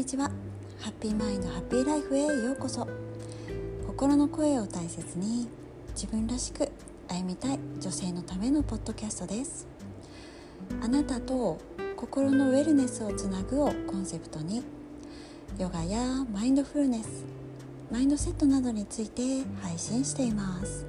にちは。ハッピーマインドハッピーライフへようこそ。心の声を大切に自分らしく歩みたい女性のためのポッドキャストです。あなたと心のウェルネスをつなぐをコンセプトにヨガやマインドフルネスマインドセットなどについて配信しています。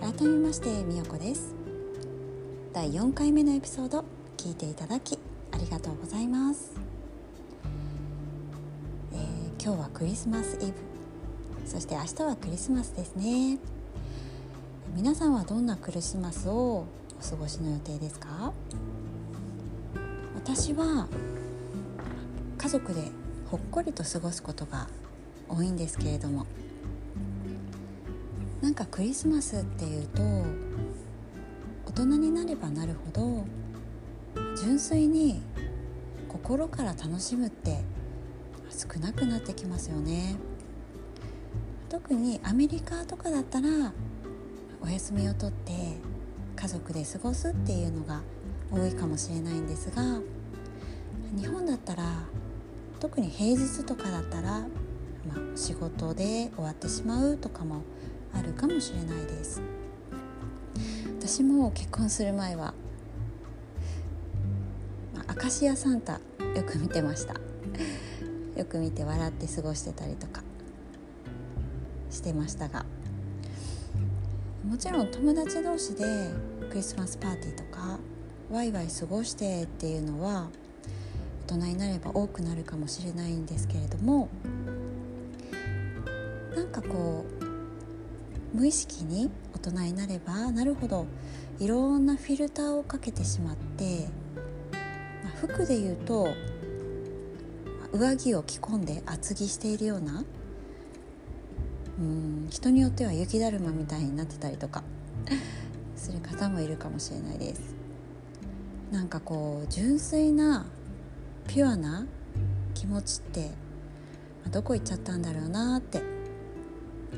改めましてみよこです。第4回目のエピソード聞いていただきありがとうございます、今日はクリスマスイブ。そして明日はクリスマスですね。皆さんはどんなクリスマスをお過ごしの予定ですか？私は家族でほっこりと過ごすことが多いんですけれども。なんかクリスマスっていうと大人になればなるほど純粋に心から楽しむって少なくなってきますよね。特にアメリカとかだったらお休みを取って家族で過ごすっていうのが多いかもしれないんですが日本だったら特に平日とかだったら、まあ、仕事で終わってしまうとかもあるかもしれないです。私も結婚する前は、まあ、アカシアサンタよく見てました。よく見て笑って過ごしてたりとかしてましたがもちろん友達同士でクリスマスパーティーとかワイワイ過ごしてっていうのは大人になれば多くなるかもしれないんですけれどもなんかこう無意識に大人になればなるほどいろんなフィルターをかけてしまって、まあ、服でいうと上着を着込んで厚着しているようなうん人によっては雪だるまみたいになってたりとかする方もいるかもしれないです。なんかこう純粋なピュアな気持ちってどこ行っちゃったんだろうなって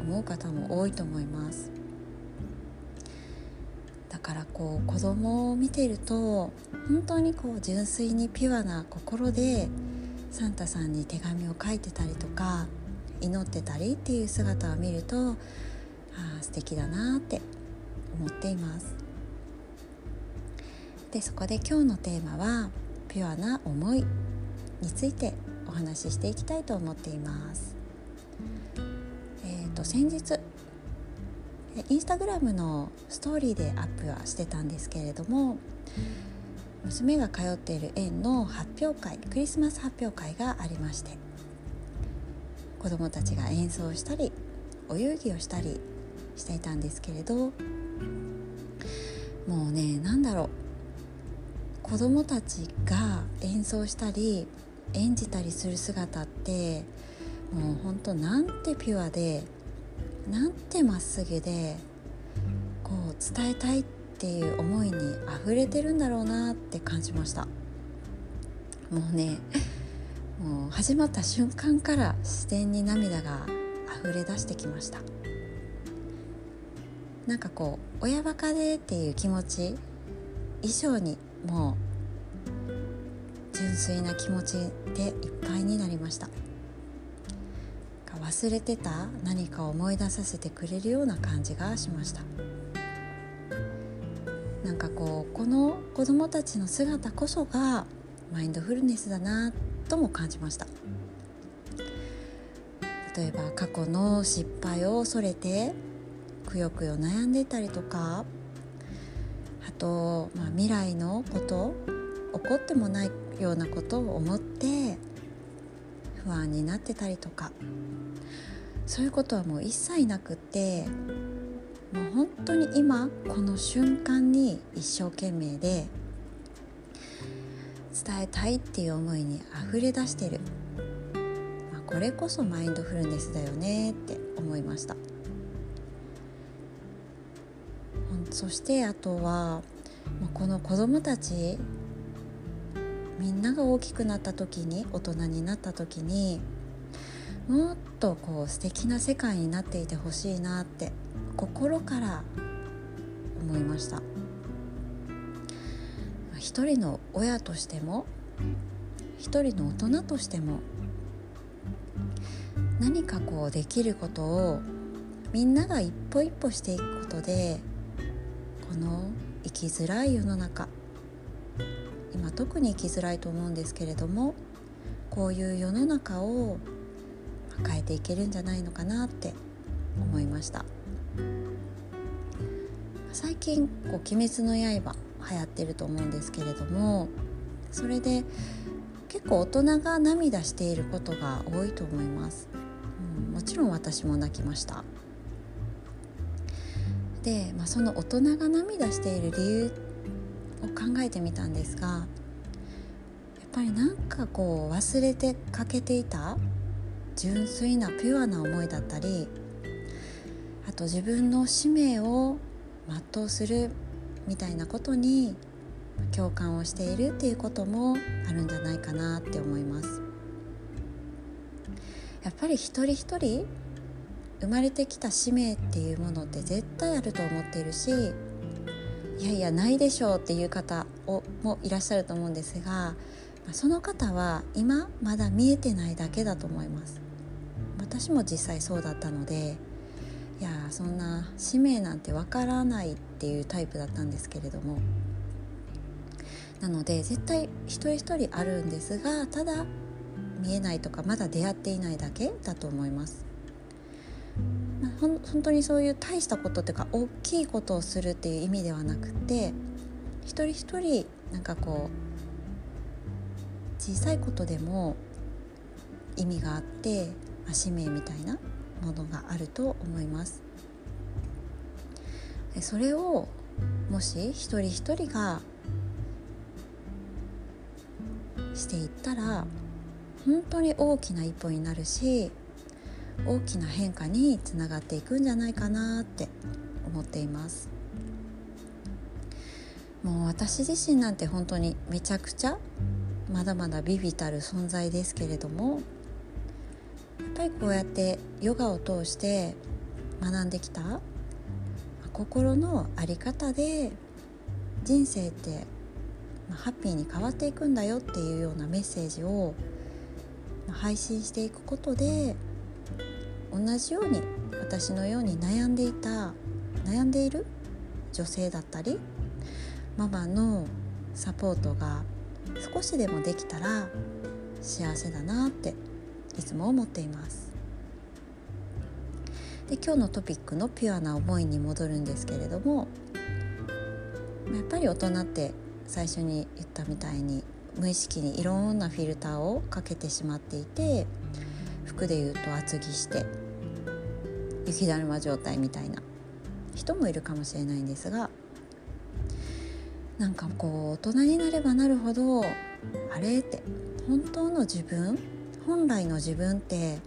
思う方も多いと思いますだからこう子供を見ていると本当にこう純粋にピュアな心でサンタさんに手紙を書いてたりとか祈ってたりっていう姿を見るとああ素敵だなって思っていますでそこで今日のテーマはピュアな思いについてお話ししていきたいと思っています。えーと、先日インスタグラムのストーリーでアップはしてたんですけれども娘が通っている園の発表会クリスマス発表会がありまして子どもたちが演奏したりお遊戯をしたりしていたんですけれどもうね何だろう。子どもたちが演奏したり演じたりする姿ってもうほんとなんてピュアでなんてまっすぐでこう伝えたいってていう思いにあふれてるんだろうなって感じました。もうねもう始まった瞬間から視点に涙が溢れ出してきました。なんかこう親バカでっていう気持ち以上にもう純粋な気持ちでいっぱいになりました。忘れてた何かを思い出させてくれるような感じがしました。なんかこうこの子どもたちの姿こそがマインドフルネスだなとも感じました。例えば過去の失敗を恐れてくよくよ悩んでたりとかあと、まあ、未来のこと起こってもないようなことを思って不安になってたりとか。そういうことはもう一切なくってもう本当に今この瞬間に一生懸命で伝えたいっていう思いにあふれ出してる、まあ、これこそマインドフルネスだよねって思いました。そしてあとはこの子どもたちみんなが大きくなった時に大人になった時にもっとこう素敵な世界になっていてほしいなって心から思いました。一人の親としても一人の大人としても何かこうできることをみんなが一歩一歩していくことでこの生きづらい世の中今特に生きづらいと思うんですけれどもこういう世の中を変えていけるんじゃないのかなって思いました。最近こう「鬼滅の刃」流行ってると思うんですけれどもそれで結構大人が涙していることが多いと思います、うん、もちろん私も泣きました。で、まあ、その大人が涙している理由を考えてみたんですがやっぱりなんかこう忘れてかけていた純粋なピュアな思いだったりあと自分の使命を全うするみたいなことに共感をしているっていうこともあるんじゃないかなって思います。やっぱり一人一人生まれてきた使命っていうものって絶対あると思っているしいやいやないでしょうっていう方をもいらっしゃると思うんですがその方は今まだ見えてないだけだと思います。私も実際そうだったのでそんな使命なんてわからないっていうタイプだったんですけれども。なので絶対一人一人あるんですがただ見えないとかまだ出会っていないだけだと思います。まあ、ほん本当にそういう大したことっていうか大きいことをするっていう意味ではなくて一人一人なんかこう小さいことでも意味があって、まあ、使命みたいなものがあると思います。それをもし一人一人がしていったら本当に大きな一歩になるし大きな変化につながっていくんじゃないかなって思っています。もう私自身なんて本当にめちゃくちゃまだまだビビたる存在ですけれどもやっぱりこうやってヨガを通して学んできた心の在り方で人生ってハッピーに変わっていくんだよっていうようなメッセージを配信していくことで同じように私のように悩んでいた悩んでいる女性だったりママのサポートが少しでもできたら幸せだなっていつも思っています。で今日のトピックのピュアな思いに戻るんですけれどもやっぱり大人って最初に言ったみたいに無意識にいろんなフィルターをかけてしまっていて服で言うと厚着して雪だるま状態みたいな人もいるかもしれないんですがなんかこう大人になればなるほどあれって本当の自分本来の自分って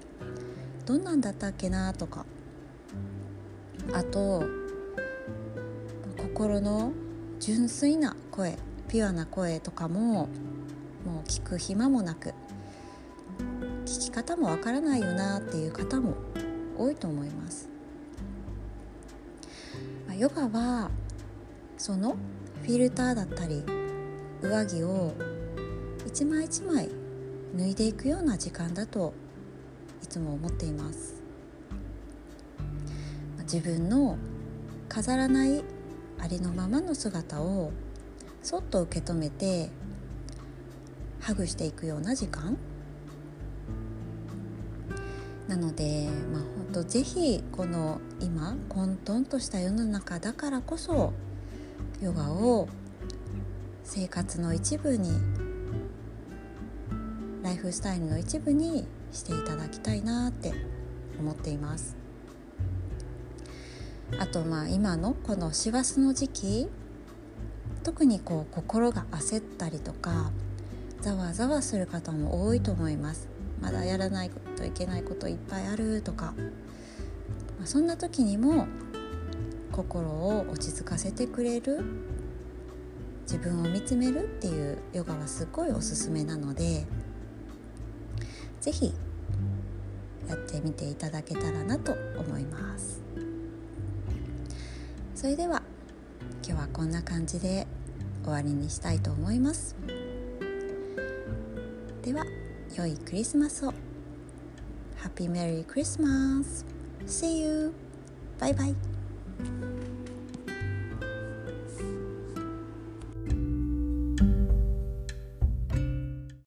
どんなんだったっけなとかあと心の純粋な声ピュアな声とかももう聞く暇もなく聞き方もわからないよなっていう方も多いと思います。ま、ヨガはそのフィルターだったり上着を一枚一枚脱いでいくような時間だといつも思っています。自分の飾らないありのままの姿をそっと受け止めてハグしていくような時間。なので、まあ、本当ぜひこの今混沌とした世の中だからこそヨガを生活の一部にライフスタイルの一部にしていただきたいなって思っています。あとまあ今のこの師走の時期特にこう心が焦ったりとかざわざわする方も多いと思います。まだやらないといけないこといっぱいあるとか、まあ、そんな時にも心を落ち着かせてくれる自分を見つめるっていうヨガはすごいおすすめなので是非やってみていただけたらなと思います。それでは今日はこんな感じで終わりにしたいと思いますでは良いクリスマスを Happy Merry Christmas! See you! バイバイ